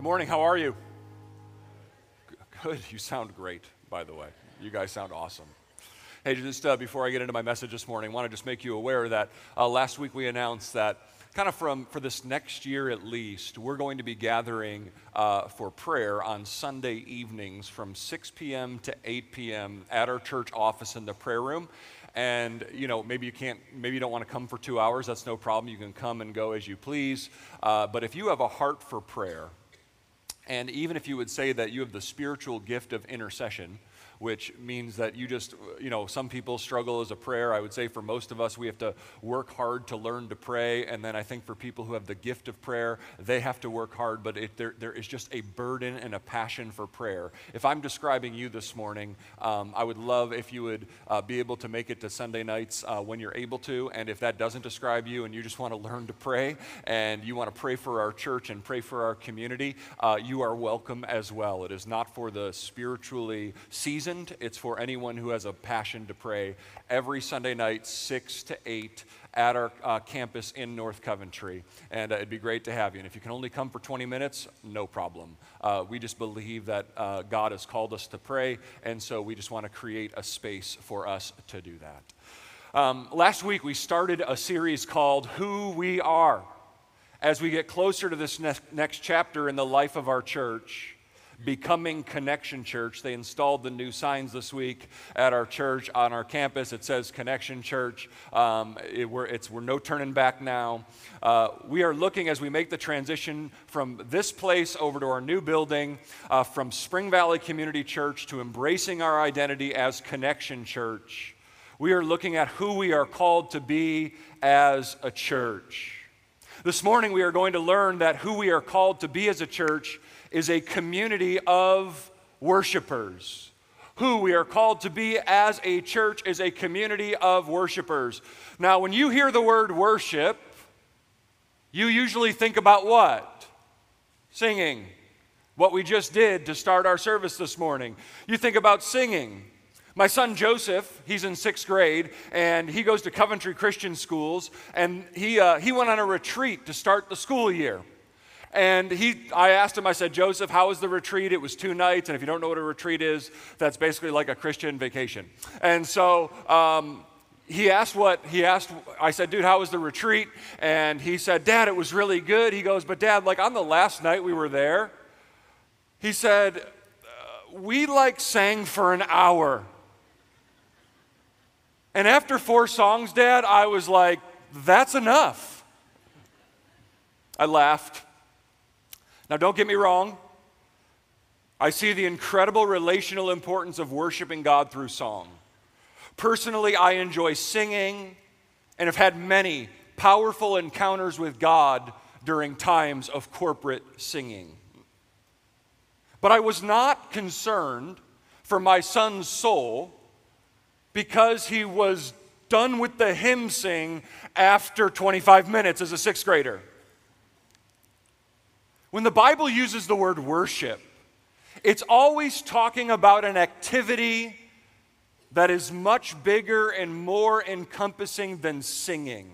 Good morning. How are you? Good. You sound great, by the way. You guys sound awesome. Hey, just uh, before I get into my message this morning, I want to just make you aware that uh, last week we announced that kind of from for this next year at least, we're going to be gathering uh, for prayer on Sunday evenings from 6 p.m. to 8 p.m. at our church office in the prayer room and you know maybe you can't maybe you don't want to come for two hours that's no problem you can come and go as you please uh, but if you have a heart for prayer and even if you would say that you have the spiritual gift of intercession which means that you just, you know, some people struggle as a prayer. I would say for most of us, we have to work hard to learn to pray. And then I think for people who have the gift of prayer, they have to work hard, but it, there, there is just a burden and a passion for prayer. If I'm describing you this morning, um, I would love if you would uh, be able to make it to Sunday nights uh, when you're able to. And if that doesn't describe you and you just want to learn to pray and you want to pray for our church and pray for our community, uh, you are welcome as well. It is not for the spiritually seasoned seasoned. It's for anyone who has a passion to pray every Sunday night, 6 to 8 at our uh, campus in North Coventry. And uh, it'd be great to have you. And if you can only come for 20 minutes, no problem. Uh, we just believe that uh, God has called us to pray, and so we just want to create a space for us to do that. Um, last week, we started a series called Who We Are. As we get closer to this ne- next chapter in the life of our church, Becoming Connection Church. They installed the new signs this week at our church on our campus. It says Connection Church. Um, it, we're, it's, we're no turning back now. Uh, we are looking as we make the transition from this place over to our new building, uh, from Spring Valley Community Church to embracing our identity as Connection Church. We are looking at who we are called to be as a church. This morning, we are going to learn that who we are called to be as a church is a community of worshipers. Who we are called to be as a church is a community of worshipers. Now, when you hear the word worship, you usually think about what? Singing. What we just did to start our service this morning. You think about singing. My son Joseph, he's in sixth grade, and he goes to Coventry Christian Schools, and he, uh, he went on a retreat to start the school year. And he, I asked him, I said, Joseph, how was the retreat? It was two nights. And if you don't know what a retreat is, that's basically like a Christian vacation. And so um, he asked what, he asked, I said, dude, how was the retreat? And he said, Dad, it was really good. He goes, but Dad, like on the last night we were there, he said, uh, we like sang for an hour. And after four songs, Dad, I was like, that's enough. I laughed. Now, don't get me wrong. I see the incredible relational importance of worshiping God through song. Personally, I enjoy singing and have had many powerful encounters with God during times of corporate singing. But I was not concerned for my son's soul because he was done with the hymn sing after 25 minutes as a sixth grader. When the Bible uses the word worship, it's always talking about an activity that is much bigger and more encompassing than singing.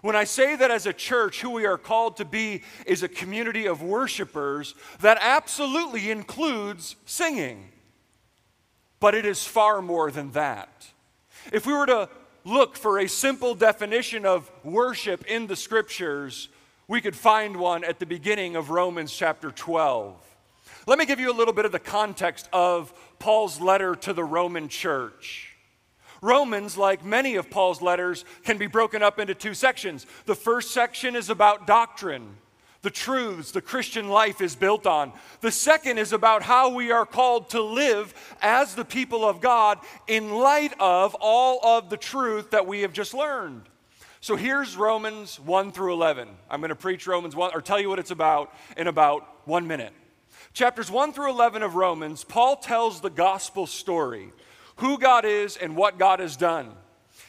When I say that as a church, who we are called to be is a community of worshipers, that absolutely includes singing. But it is far more than that. If we were to look for a simple definition of worship in the scriptures, we could find one at the beginning of Romans chapter 12. Let me give you a little bit of the context of Paul's letter to the Roman church. Romans, like many of Paul's letters, can be broken up into two sections. The first section is about doctrine, the truths the Christian life is built on. The second is about how we are called to live as the people of God in light of all of the truth that we have just learned. So here's Romans 1 through 11. I'm going to preach Romans 1 or tell you what it's about in about one minute. Chapters 1 through 11 of Romans, Paul tells the gospel story who God is and what God has done.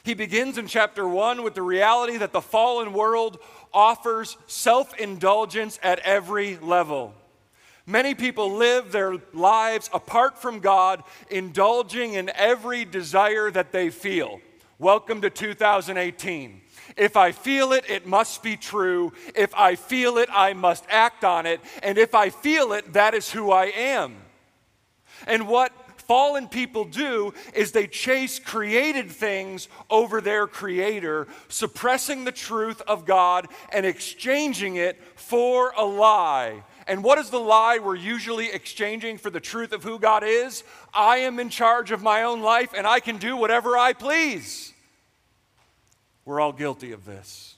He begins in chapter 1 with the reality that the fallen world offers self indulgence at every level. Many people live their lives apart from God, indulging in every desire that they feel. Welcome to 2018. If I feel it, it must be true. If I feel it, I must act on it. And if I feel it, that is who I am. And what fallen people do is they chase created things over their creator, suppressing the truth of God and exchanging it for a lie. And what is the lie we're usually exchanging for the truth of who God is? I am in charge of my own life and I can do whatever I please. We're all guilty of this.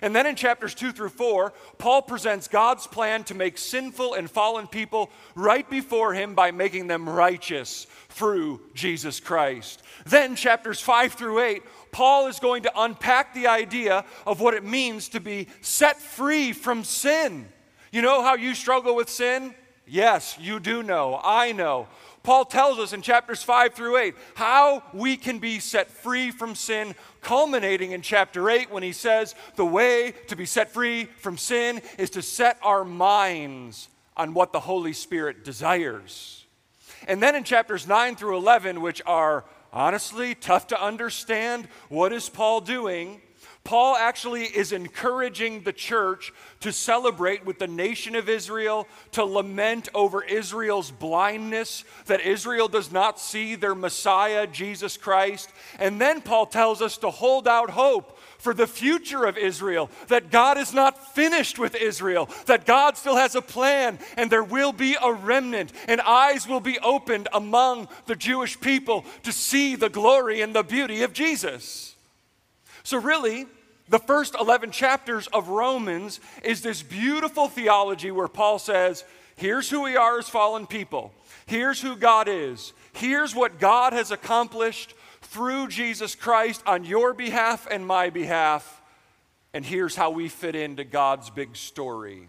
And then in chapters 2 through 4, Paul presents God's plan to make sinful and fallen people right before him by making them righteous through Jesus Christ. Then, chapters 5 through 8, Paul is going to unpack the idea of what it means to be set free from sin. You know how you struggle with sin? Yes, you do know. I know. Paul tells us in chapters 5 through 8 how we can be set free from sin, culminating in chapter 8 when he says the way to be set free from sin is to set our minds on what the Holy Spirit desires. And then in chapters 9 through 11, which are honestly tough to understand, what is Paul doing? Paul actually is encouraging the church to celebrate with the nation of Israel, to lament over Israel's blindness, that Israel does not see their Messiah, Jesus Christ. And then Paul tells us to hold out hope for the future of Israel, that God is not finished with Israel, that God still has a plan, and there will be a remnant, and eyes will be opened among the Jewish people to see the glory and the beauty of Jesus. So, really, the first 11 chapters of Romans is this beautiful theology where Paul says, Here's who we are as fallen people. Here's who God is. Here's what God has accomplished through Jesus Christ on your behalf and my behalf. And here's how we fit into God's big story.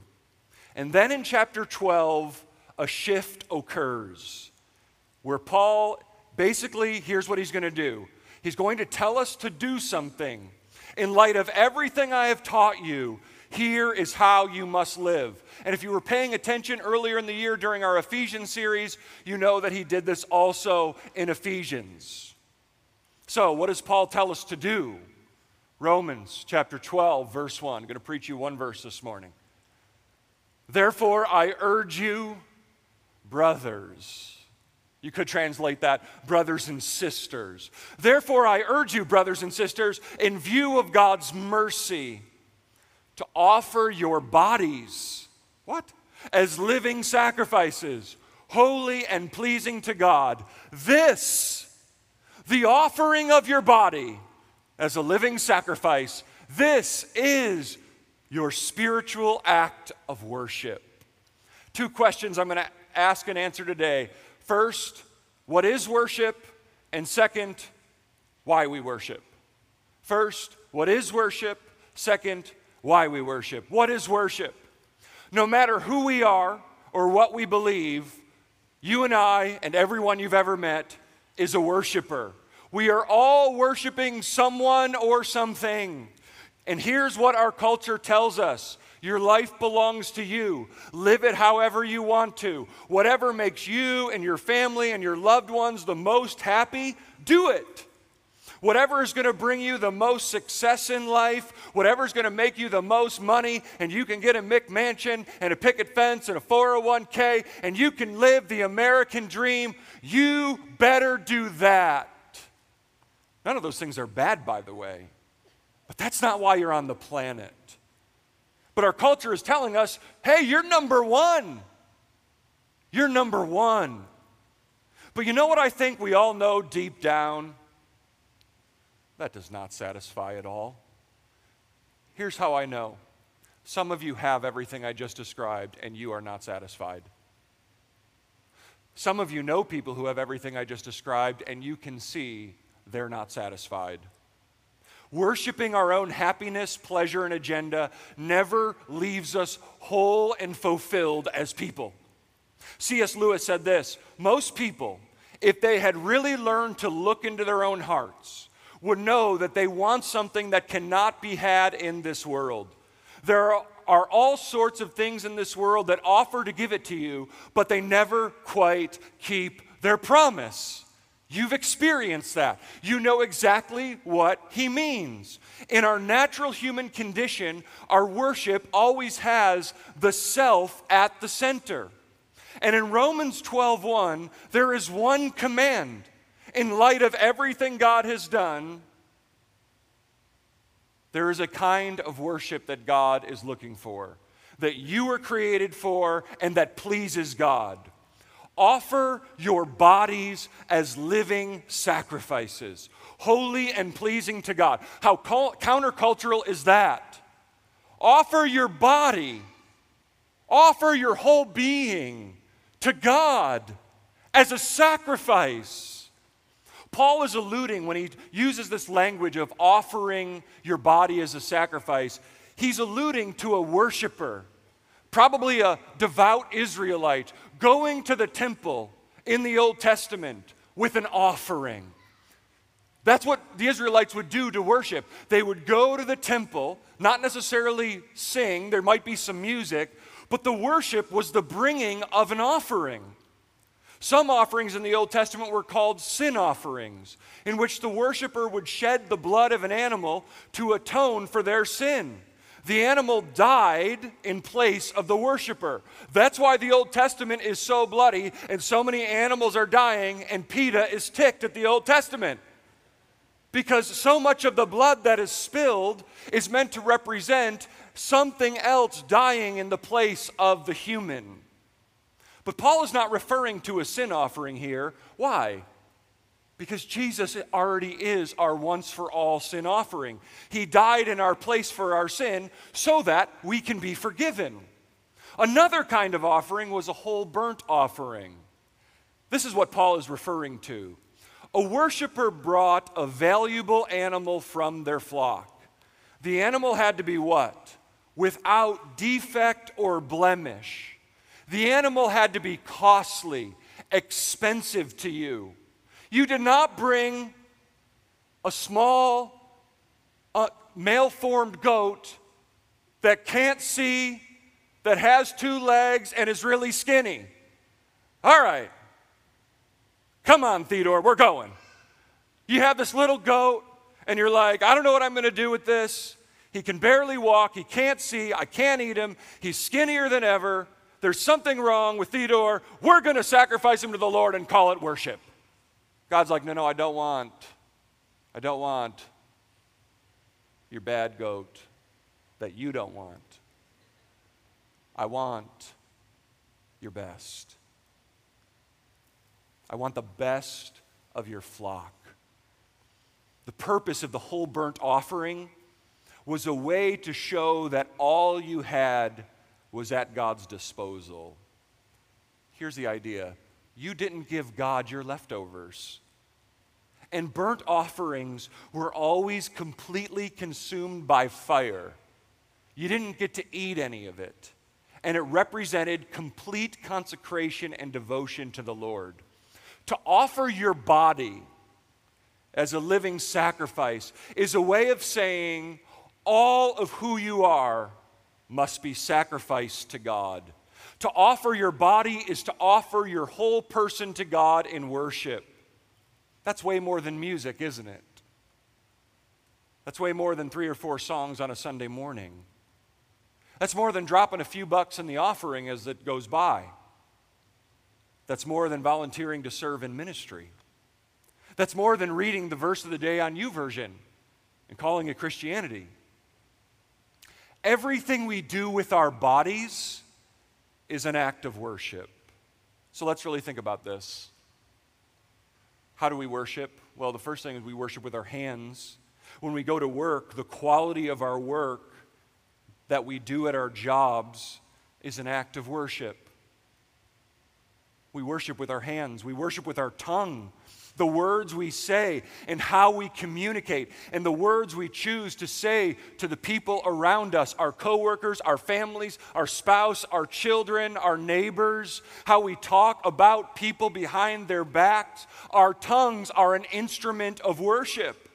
And then in chapter 12, a shift occurs where Paul basically, here's what he's going to do he's going to tell us to do something in light of everything I have taught you, here is how you must live. And if you were paying attention earlier in the year during our Ephesians series, you know that he did this also in Ephesians. So, what does Paul tell us to do? Romans chapter 12, verse 1. I'm going to preach you one verse this morning. Therefore, I urge you, brothers you could translate that, brothers and sisters. Therefore, I urge you, brothers and sisters, in view of God's mercy, to offer your bodies, what? As living sacrifices, holy and pleasing to God. This, the offering of your body as a living sacrifice, this is your spiritual act of worship. Two questions I'm going to ask and answer today. First, what is worship? And second, why we worship. First, what is worship? Second, why we worship. What is worship? No matter who we are or what we believe, you and I and everyone you've ever met is a worshiper. We are all worshiping someone or something. And here's what our culture tells us your life belongs to you. Live it however you want to. Whatever makes you and your family and your loved ones the most happy, do it. Whatever is going to bring you the most success in life, whatever is going to make you the most money, and you can get a McMansion and a picket fence and a 401k, and you can live the American dream, you better do that. None of those things are bad, by the way, but that's not why you're on the planet. But our culture is telling us hey, you're number one. You're number one. But you know what I think we all know deep down? That does not satisfy at all. Here's how I know some of you have everything I just described, and you are not satisfied. Some of you know people who have everything I just described, and you can see they're not satisfied. Worshipping our own happiness, pleasure, and agenda never leaves us whole and fulfilled as people. C.S. Lewis said this Most people, if they had really learned to look into their own hearts, would know that they want something that cannot be had in this world. There are all sorts of things in this world that offer to give it to you, but they never quite keep their promise. You've experienced that. You know exactly what he means. In our natural human condition, our worship always has the self at the center. And in Romans 12:1, there is one command in light of everything God has done. There is a kind of worship that God is looking for, that you were created for and that pleases God. Offer your bodies as living sacrifices, holy and pleasing to God. How countercultural is that? Offer your body, offer your whole being to God as a sacrifice. Paul is alluding when he uses this language of offering your body as a sacrifice, he's alluding to a worshiper, probably a devout Israelite going to the temple in the Old Testament with an offering. That's what the Israelites would do to worship. They would go to the temple, not necessarily sing, there might be some music, but the worship was the bringing of an offering. Some offerings in the Old Testament were called sin offerings, in which the worshiper would shed the blood of an animal to atone for their sin. The animal died in place of the worshiper. That's why the Old Testament is so bloody and so many animals are dying, and PETA is ticked at the Old Testament. Because so much of the blood that is spilled is meant to represent something else dying in the place of the human. But Paul is not referring to a sin offering here. Why? Because Jesus already is our once for all sin offering. He died in our place for our sin so that we can be forgiven. Another kind of offering was a whole burnt offering. This is what Paul is referring to. A worshiper brought a valuable animal from their flock. The animal had to be what? Without defect or blemish. The animal had to be costly, expensive to you. You did not bring a small, uh, malformed goat that can't see, that has two legs, and is really skinny. All right. Come on, Theodore, we're going. You have this little goat, and you're like, I don't know what I'm going to do with this. He can barely walk. He can't see. I can't eat him. He's skinnier than ever. There's something wrong with Theodore. We're going to sacrifice him to the Lord and call it worship. God's like, no, no, I don't want, I don't want your bad goat that you don't want. I want your best. I want the best of your flock. The purpose of the whole burnt offering was a way to show that all you had was at God's disposal. Here's the idea you didn't give God your leftovers. And burnt offerings were always completely consumed by fire. You didn't get to eat any of it. And it represented complete consecration and devotion to the Lord. To offer your body as a living sacrifice is a way of saying all of who you are must be sacrificed to God. To offer your body is to offer your whole person to God in worship. That's way more than music, isn't it? That's way more than three or four songs on a Sunday morning. That's more than dropping a few bucks in the offering as it goes by. That's more than volunteering to serve in ministry. That's more than reading the verse of the day on YouVersion and calling it Christianity. Everything we do with our bodies is an act of worship. So let's really think about this. How do we worship? Well, the first thing is we worship with our hands. When we go to work, the quality of our work that we do at our jobs is an act of worship. We worship with our hands, we worship with our tongue the words we say and how we communicate and the words we choose to say to the people around us our coworkers, our families, our spouse, our children, our neighbors, how we talk about people behind their backs. Our tongues are an instrument of worship.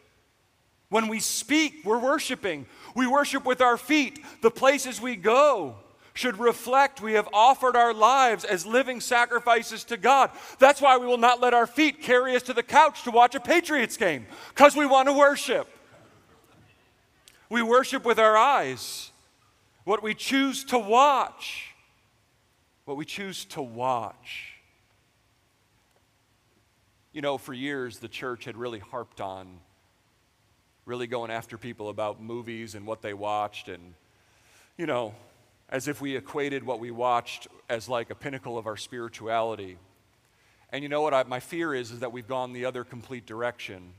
When we speak, we're worshiping. We worship with our feet, the places we go. Should reflect we have offered our lives as living sacrifices to God. That's why we will not let our feet carry us to the couch to watch a Patriots game, because we want to worship. We worship with our eyes, what we choose to watch, what we choose to watch. You know, for years, the church had really harped on really going after people about movies and what they watched, and, you know, as if we equated what we watched as like a pinnacle of our spirituality. And you know what? I, my fear is, is that we've gone the other complete direction.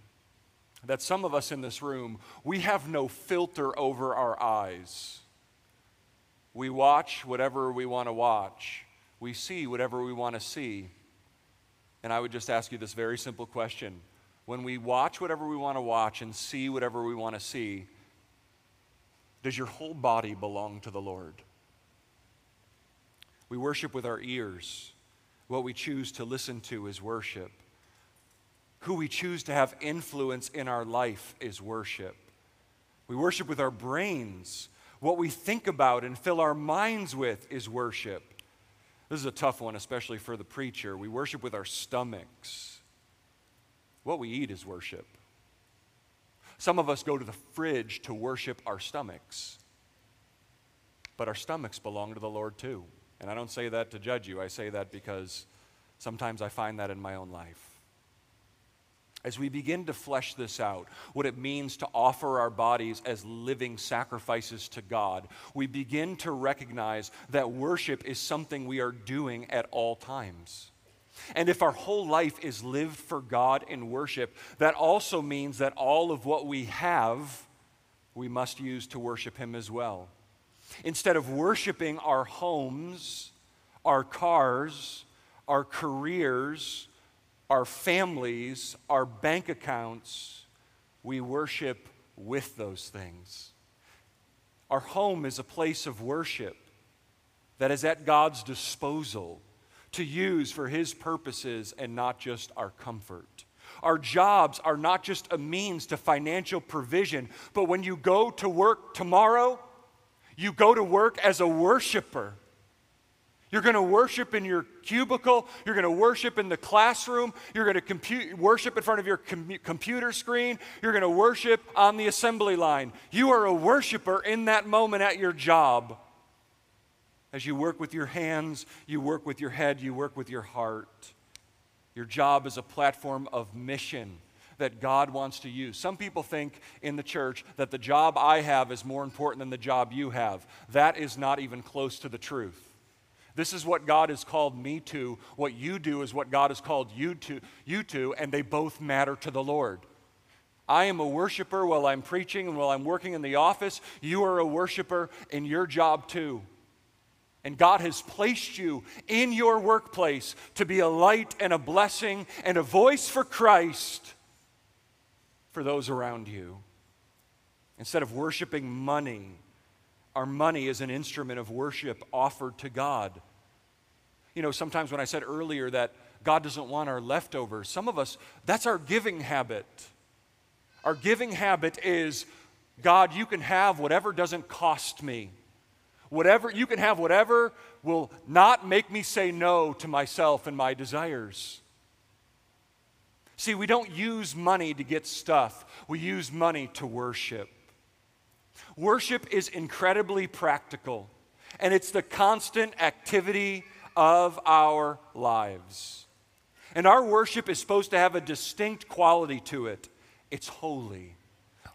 That some of us in this room, we have no filter over our eyes. We watch whatever we want to watch, we see whatever we want to see. And I would just ask you this very simple question. When we watch whatever we want to watch and see whatever we want to see, does your whole body belong to the Lord? We worship with our ears. What we choose to listen to is worship. Who we choose to have influence in our life is worship. We worship with our brains. What we think about and fill our minds with is worship. This is a tough one, especially for the preacher. We worship with our stomachs. What we eat is worship. Some of us go to the fridge to worship our stomachs, but our stomachs belong to the Lord too. And I don't say that to judge you, I say that because sometimes I find that in my own life. As we begin to flesh this out, what it means to offer our bodies as living sacrifices to God, we begin to recognize that worship is something we are doing at all times. And if our whole life is lived for God in worship, that also means that all of what we have, we must use to worship Him as well. Instead of worshiping our homes, our cars, our careers, our families, our bank accounts, we worship with those things. Our home is a place of worship that is at God's disposal to use for His purposes and not just our comfort. Our jobs are not just a means to financial provision, but when you go to work tomorrow, you go to work as a worshiper. You're going to worship in your cubicle. You're going to worship in the classroom. You're going to worship in front of your com- computer screen. You're going to worship on the assembly line. You are a worshiper in that moment at your job. As you work with your hands, you work with your head, you work with your heart. Your job is a platform of mission that God wants to use. Some people think in the church that the job I have is more important than the job you have. That is not even close to the truth. This is what God has called me to. What you do is what God has called you to, you to, and they both matter to the Lord. I am a worshiper while I'm preaching and while I'm working in the office. You are a worshiper in your job too. And God has placed you in your workplace to be a light and a blessing and a voice for Christ for those around you. Instead of worshiping money, our money is an instrument of worship offered to God. You know, sometimes when I said earlier that God doesn't want our leftovers, some of us, that's our giving habit. Our giving habit is God, you can have whatever doesn't cost me. Whatever, you can have whatever will not make me say no to myself and my desires. See, we don't use money to get stuff, we use money to worship. Worship is incredibly practical, and it's the constant activity of our lives. And our worship is supposed to have a distinct quality to it it's holy.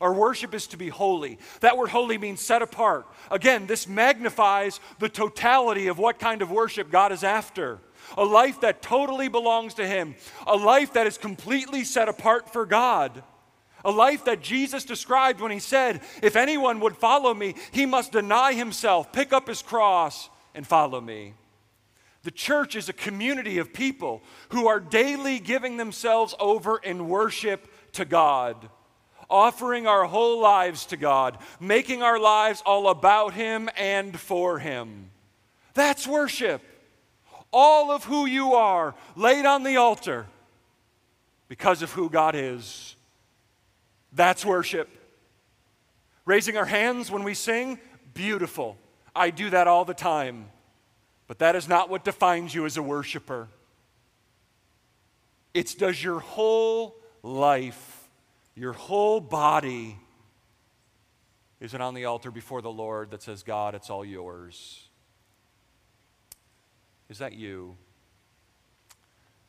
Our worship is to be holy. That word holy means set apart. Again, this magnifies the totality of what kind of worship God is after a life that totally belongs to Him, a life that is completely set apart for God. A life that Jesus described when he said, If anyone would follow me, he must deny himself, pick up his cross, and follow me. The church is a community of people who are daily giving themselves over in worship to God, offering our whole lives to God, making our lives all about Him and for Him. That's worship all of who you are laid on the altar because of who God is. That's worship. Raising our hands when we sing, beautiful. I do that all the time. But that is not what defines you as a worshiper. It's does your whole life, your whole body, is it on the altar before the Lord that says, God, it's all yours? Is that you?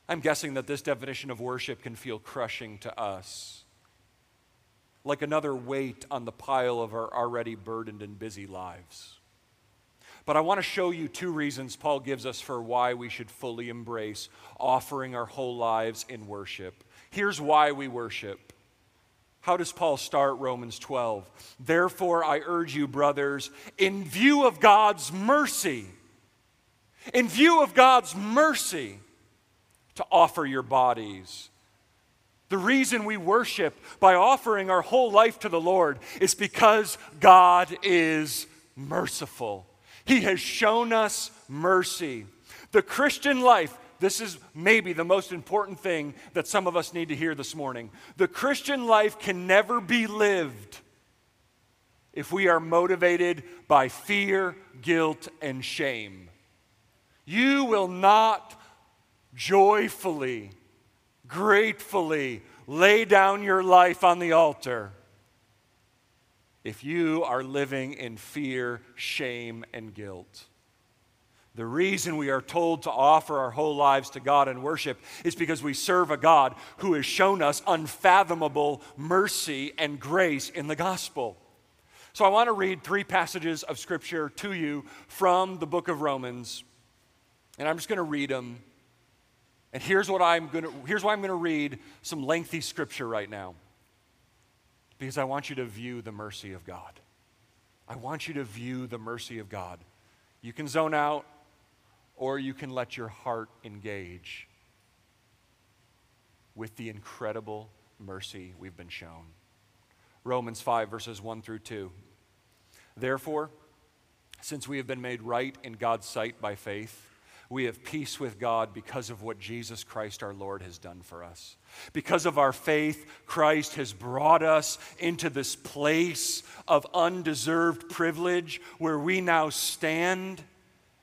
I'm guessing that this definition of worship can feel crushing to us, like another weight on the pile of our already burdened and busy lives. But I want to show you two reasons Paul gives us for why we should fully embrace offering our whole lives in worship. Here's why we worship. How does Paul start Romans 12? Therefore, I urge you, brothers, in view of God's mercy, in view of God's mercy, to offer your bodies. The reason we worship by offering our whole life to the Lord is because God is merciful. He has shown us mercy. The Christian life, this is maybe the most important thing that some of us need to hear this morning. The Christian life can never be lived if we are motivated by fear, guilt, and shame. You will not joyfully, gratefully lay down your life on the altar if you are living in fear, shame, and guilt. The reason we are told to offer our whole lives to God in worship is because we serve a God who has shown us unfathomable mercy and grace in the gospel. So I want to read three passages of scripture to you from the book of Romans. And I'm just going to read them. And here's what I'm going to here's why I'm going to read some lengthy scripture right now because I want you to view the mercy of God. I want you to view the mercy of God. You can zone out, or you can let your heart engage with the incredible mercy we've been shown. Romans 5, verses 1 through 2. Therefore, since we have been made right in God's sight by faith, we have peace with God because of what Jesus Christ our Lord has done for us. Because of our faith, Christ has brought us into this place of undeserved privilege where we now stand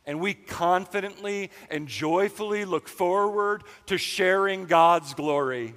and we confidently and joyfully look forward to sharing God's glory.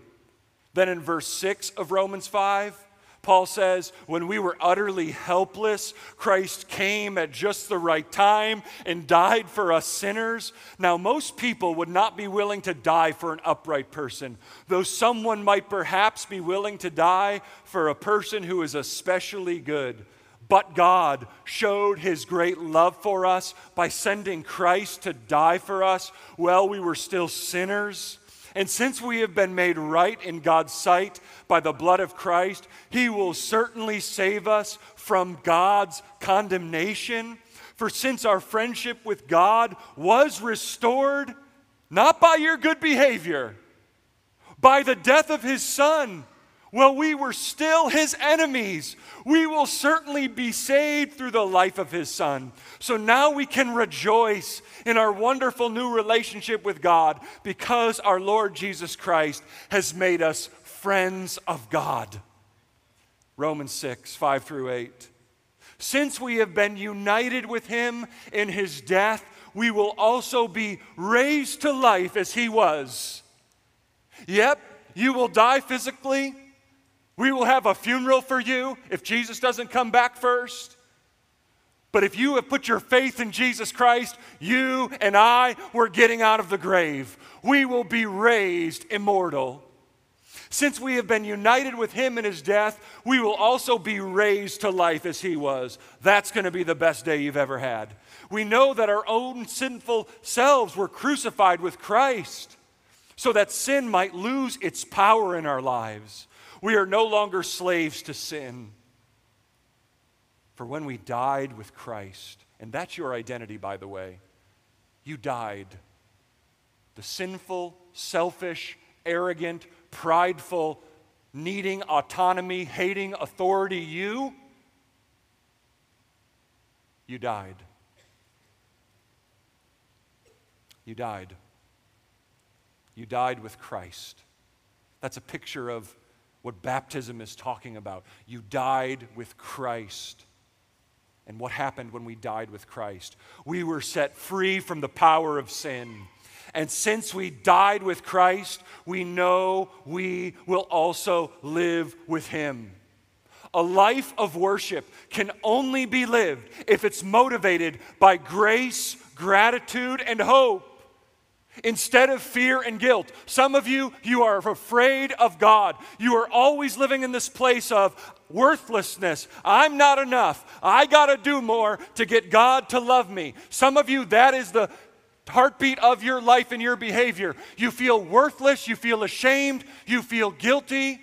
Then in verse 6 of Romans 5, Paul says, when we were utterly helpless, Christ came at just the right time and died for us sinners. Now, most people would not be willing to die for an upright person, though someone might perhaps be willing to die for a person who is especially good. But God showed his great love for us by sending Christ to die for us while we were still sinners. And since we have been made right in God's sight by the blood of Christ, He will certainly save us from God's condemnation. For since our friendship with God was restored, not by your good behavior, by the death of His Son, while we were still his enemies, we will certainly be saved through the life of his son. So now we can rejoice in our wonderful new relationship with God because our Lord Jesus Christ has made us friends of God. Romans 6, 5 through 8. Since we have been united with him in his death, we will also be raised to life as he was. Yep, you will die physically we will have a funeral for you if Jesus doesn't come back first. But if you have put your faith in Jesus Christ, you and I, we're getting out of the grave. We will be raised immortal. Since we have been united with him in his death, we will also be raised to life as he was. That's going to be the best day you've ever had. We know that our own sinful selves were crucified with Christ so that sin might lose its power in our lives. We are no longer slaves to sin. For when we died with Christ, and that's your identity, by the way, you died. The sinful, selfish, arrogant, prideful, needing autonomy, hating authority, you, you died. You died. You died with Christ. That's a picture of what baptism is talking about. You died with Christ. And what happened when we died with Christ? We were set free from the power of sin. And since we died with Christ, we know we will also live with Him. A life of worship can only be lived if it's motivated by grace, gratitude, and hope instead of fear and guilt. Some of you, you are afraid of God. You are always living in this place of worthlessness. I'm not enough. I got to do more to get God to love me. Some of you, that is the heartbeat of your life and your behavior. You feel worthless, you feel ashamed, you feel guilty.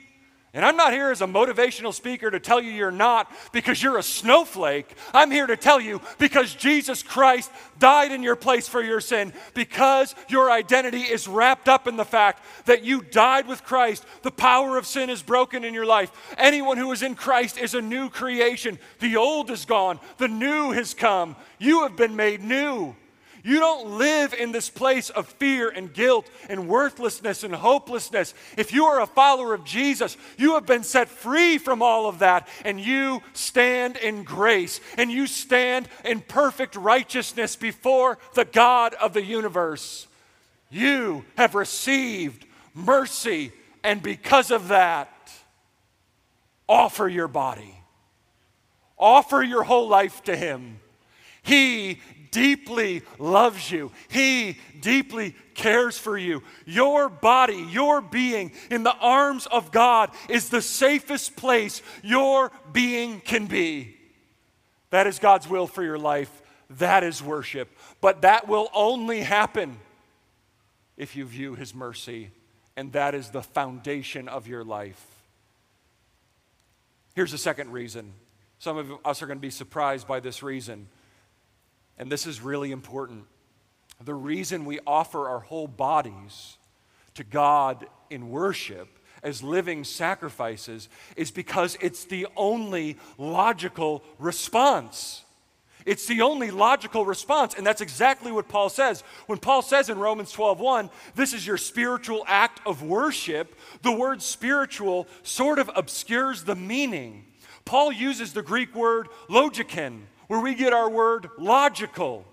And I'm not here as a motivational speaker to tell you you're not because you're a snowflake. I'm here to tell you because Jesus Christ died in your place for your sin, because your identity is wrapped up in the fact that you died with Christ. The power of sin is broken in your life. Anyone who is in Christ is a new creation. The old is gone, the new has come. You have been made new. You don't live in this place of fear and guilt and worthlessness and hopelessness. If you are a follower of Jesus, you have been set free from all of that and you stand in grace and you stand in perfect righteousness before the God of the universe. You have received mercy, and because of that, offer your body, offer your whole life to Him. He deeply loves you. He deeply cares for you. Your body, your being in the arms of God is the safest place your being can be. That is God's will for your life. That is worship. But that will only happen if you view His mercy, and that is the foundation of your life. Here's the second reason. Some of us are going to be surprised by this reason. And this is really important. The reason we offer our whole bodies to God in worship as living sacrifices is because it's the only logical response. It's the only logical response, and that's exactly what Paul says. When Paul says in Romans 12:1, this is your spiritual act of worship, the word spiritual sort of obscures the meaning. Paul uses the Greek word logikon, where we get our word logical.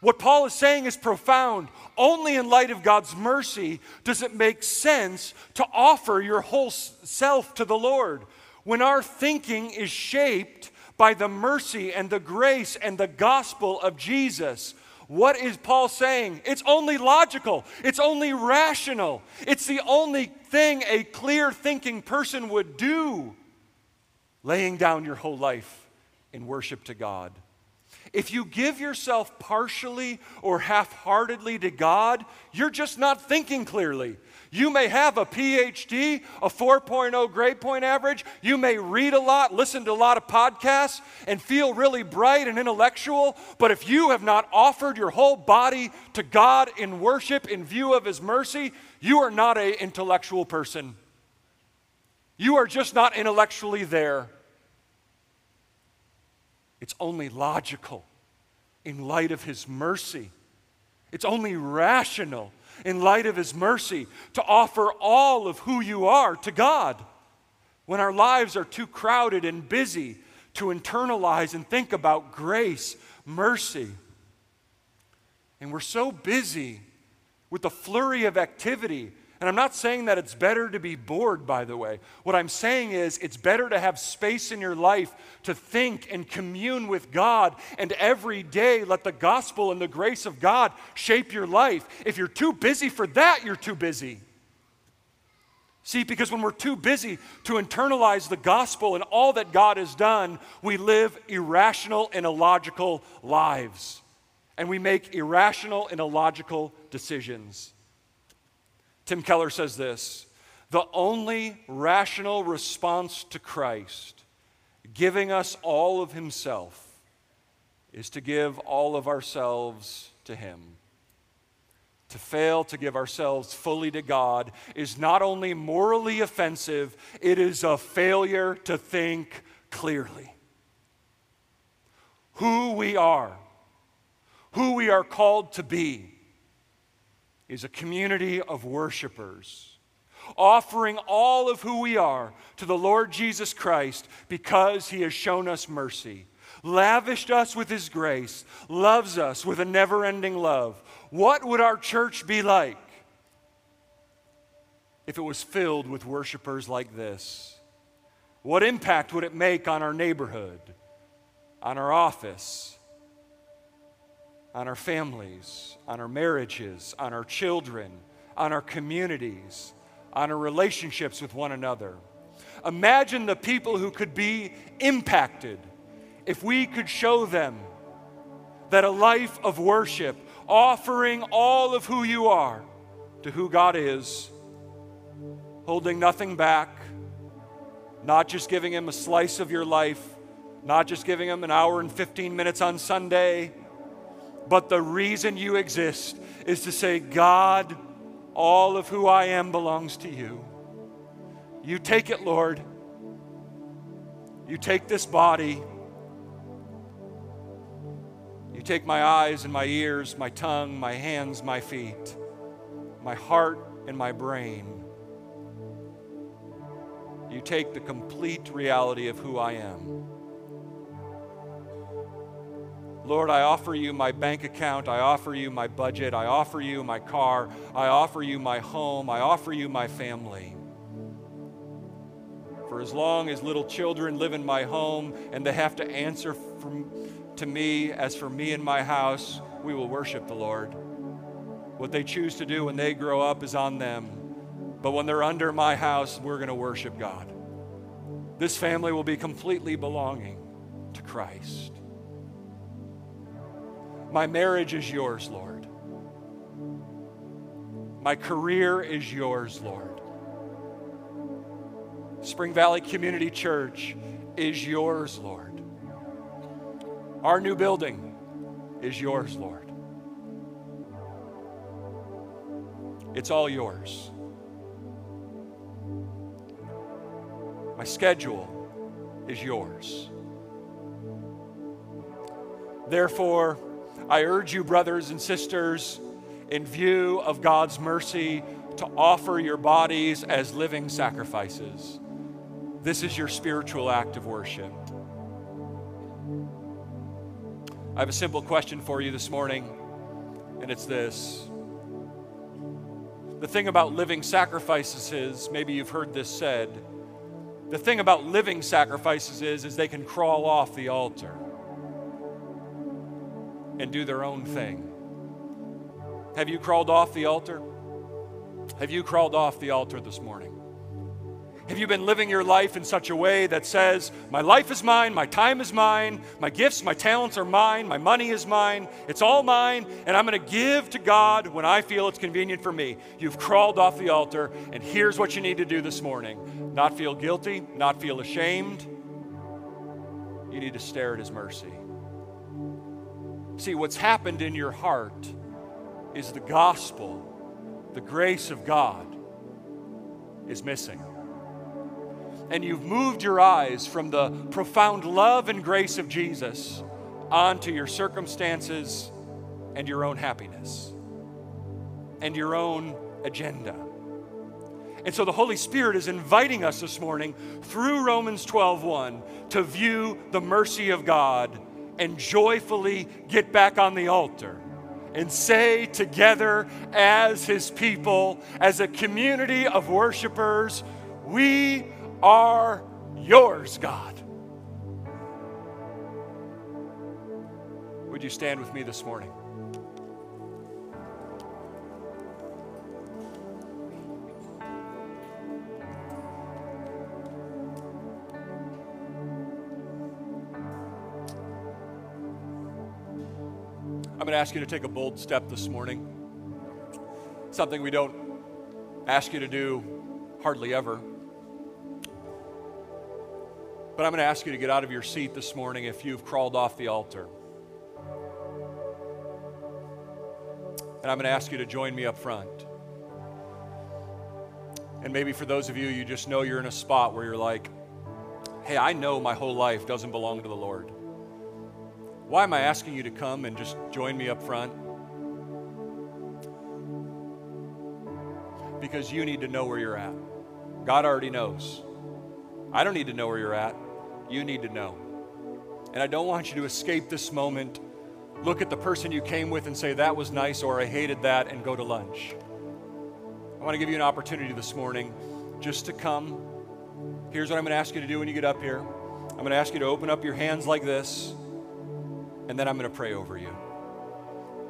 What Paul is saying is profound. Only in light of God's mercy does it make sense to offer your whole self to the Lord. When our thinking is shaped by the mercy and the grace and the gospel of Jesus, what is Paul saying? It's only logical, it's only rational, it's the only thing a clear thinking person would do. Laying down your whole life in worship to God. If you give yourself partially or half heartedly to God, you're just not thinking clearly. You may have a PhD, a 4.0 grade point average. You may read a lot, listen to a lot of podcasts, and feel really bright and intellectual. But if you have not offered your whole body to God in worship in view of His mercy, you are not an intellectual person. You are just not intellectually there. It's only logical in light of His mercy. It's only rational in light of His mercy to offer all of who you are to God. When our lives are too crowded and busy to internalize and think about grace, mercy, and we're so busy with the flurry of activity and I'm not saying that it's better to be bored, by the way. What I'm saying is it's better to have space in your life to think and commune with God, and every day let the gospel and the grace of God shape your life. If you're too busy for that, you're too busy. See, because when we're too busy to internalize the gospel and all that God has done, we live irrational and illogical lives. And we make irrational and illogical decisions. Tim Keller says this the only rational response to Christ, giving us all of Himself, is to give all of ourselves to Him. To fail to give ourselves fully to God is not only morally offensive, it is a failure to think clearly. Who we are, who we are called to be, is a community of worshipers, offering all of who we are to the Lord Jesus Christ because he has shown us mercy. lavished us with His grace, loves us with a never ending love, what would our church be like if it was filled with worshipers like this? What impact would it make on our neighborhood, on our office, on our families, on our marriages, on our children, on our communities, on our relationships with one another? Imagine the people who could be impacted if we could show them that a life of worship, offering all of who you are to who God is, holding nothing back, not just giving Him a slice of your life, not just giving Him an hour and 15 minutes on Sunday, but the reason you exist is to say, God, all of who I am belongs to you. You take it, Lord. You take this body. You take my eyes and my ears, my tongue, my hands, my feet, my heart and my brain. You take the complete reality of who I am. Lord, I offer you my bank account. I offer you my budget. I offer you my car. I offer you my home. I offer you my family. For as long as little children live in my home and they have to answer from, to me, as for me and my house, we will worship the Lord. What they choose to do when they grow up is on them. But when they're under my house, we're going to worship God. This family will be completely belonging to Christ. My marriage is yours, Lord. My career is yours, Lord. Spring Valley Community Church is yours, Lord. Our new building is yours, Lord. It's all yours. My schedule is yours. Therefore, I urge you, brothers and sisters, in view of God's mercy, to offer your bodies as living sacrifices this is your spiritual act of worship. I have a simple question for you this morning, and it's this. The thing about living sacrifices is, maybe you've heard this said, the thing about living sacrifices is, is they can crawl off the altar and do their own thing. Have you crawled off the altar? Have you crawled off the altar this morning? Have you been living your life in such a way that says, My life is mine, my time is mine, my gifts, my talents are mine, my money is mine, it's all mine, and I'm going to give to God when I feel it's convenient for me? You've crawled off the altar, and here's what you need to do this morning not feel guilty, not feel ashamed. You need to stare at His mercy. See, what's happened in your heart is the gospel, the grace of God is missing and you've moved your eyes from the profound love and grace of Jesus onto your circumstances and your own happiness and your own agenda. And so the Holy Spirit is inviting us this morning through Romans 12:1 to view the mercy of God and joyfully get back on the altar and say together as his people, as a community of worshipers, we are yours, God. Would you stand with me this morning? I'm going to ask you to take a bold step this morning. Something we don't ask you to do hardly ever. But I'm going to ask you to get out of your seat this morning if you've crawled off the altar. And I'm going to ask you to join me up front. And maybe for those of you, you just know you're in a spot where you're like, hey, I know my whole life doesn't belong to the Lord. Why am I asking you to come and just join me up front? Because you need to know where you're at. God already knows. I don't need to know where you're at. You need to know. And I don't want you to escape this moment, look at the person you came with and say, that was nice, or I hated that, and go to lunch. I want to give you an opportunity this morning just to come. Here's what I'm going to ask you to do when you get up here I'm going to ask you to open up your hands like this, and then I'm going to pray over you.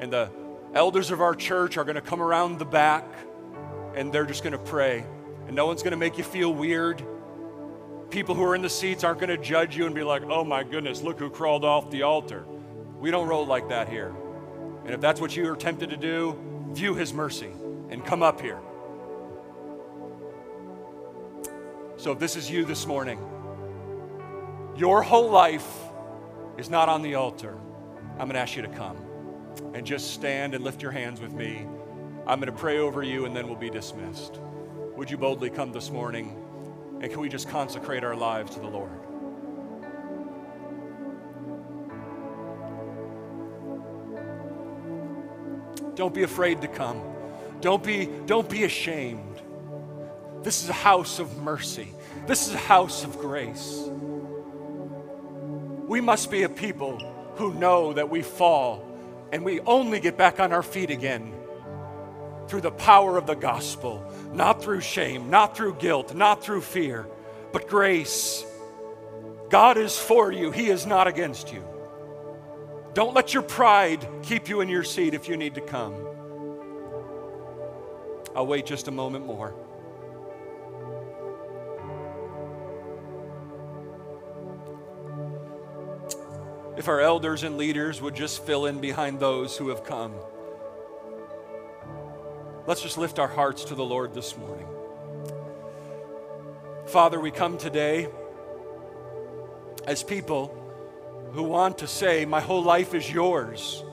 And the elders of our church are going to come around the back, and they're just going to pray. And no one's going to make you feel weird. People who are in the seats aren't going to judge you and be like, oh my goodness, look who crawled off the altar. We don't roll like that here. And if that's what you are tempted to do, view his mercy and come up here. So if this is you this morning, your whole life is not on the altar. I'm going to ask you to come and just stand and lift your hands with me. I'm going to pray over you and then we'll be dismissed. Would you boldly come this morning and can we just consecrate our lives to the Lord? Don't be afraid to come. Don't be, don't be ashamed. This is a house of mercy. This is a house of grace. We must be a people who know that we fall and we only get back on our feet again through the power of the gospel, not through shame, not through guilt, not through fear, but grace. God is for you, He is not against you. Don't let your pride keep you in your seat if you need to come. I'll wait just a moment more. If our elders and leaders would just fill in behind those who have come. Let's just lift our hearts to the Lord this morning. Father, we come today as people who want to say, My whole life is yours.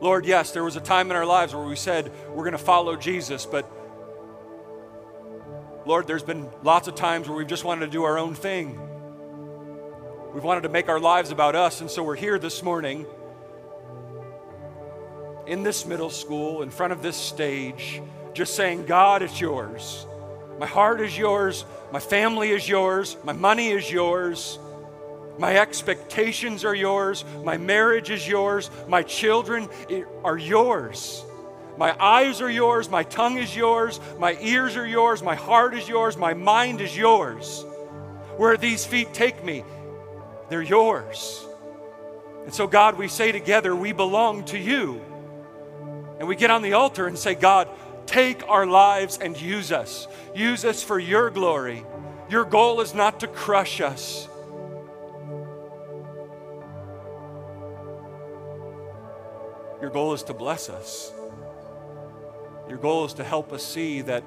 Lord, yes, there was a time in our lives where we said we're going to follow Jesus, but Lord, there's been lots of times where we've just wanted to do our own thing. We've wanted to make our lives about us, and so we're here this morning in this middle school, in front of this stage, just saying, God, it's yours. My heart is yours. My family is yours. My money is yours. My expectations are yours. My marriage is yours. My children are yours. My eyes are yours. My tongue is yours. My ears are yours. My heart is yours. My mind is yours. Where these feet take me, they're yours. And so, God, we say together, we belong to you. And we get on the altar and say, God, take our lives and use us. Use us for your glory. Your goal is not to crush us. Your goal is to bless us. Your goal is to help us see that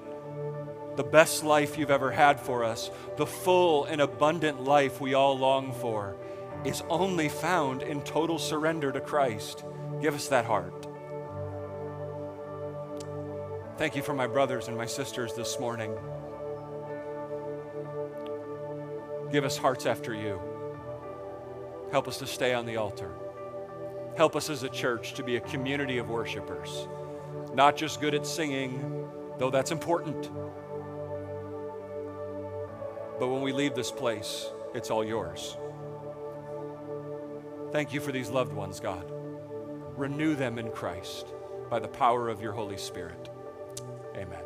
the best life you've ever had for us, the full and abundant life we all long for, is only found in total surrender to Christ. Give us that heart. Thank you for my brothers and my sisters this morning. Give us hearts after you. Help us to stay on the altar. Help us as a church to be a community of worshipers, not just good at singing, though that's important but when we leave this place, it's all yours. Thank you for these loved ones, God. Renew them in Christ by the power of your Holy Spirit. Amen.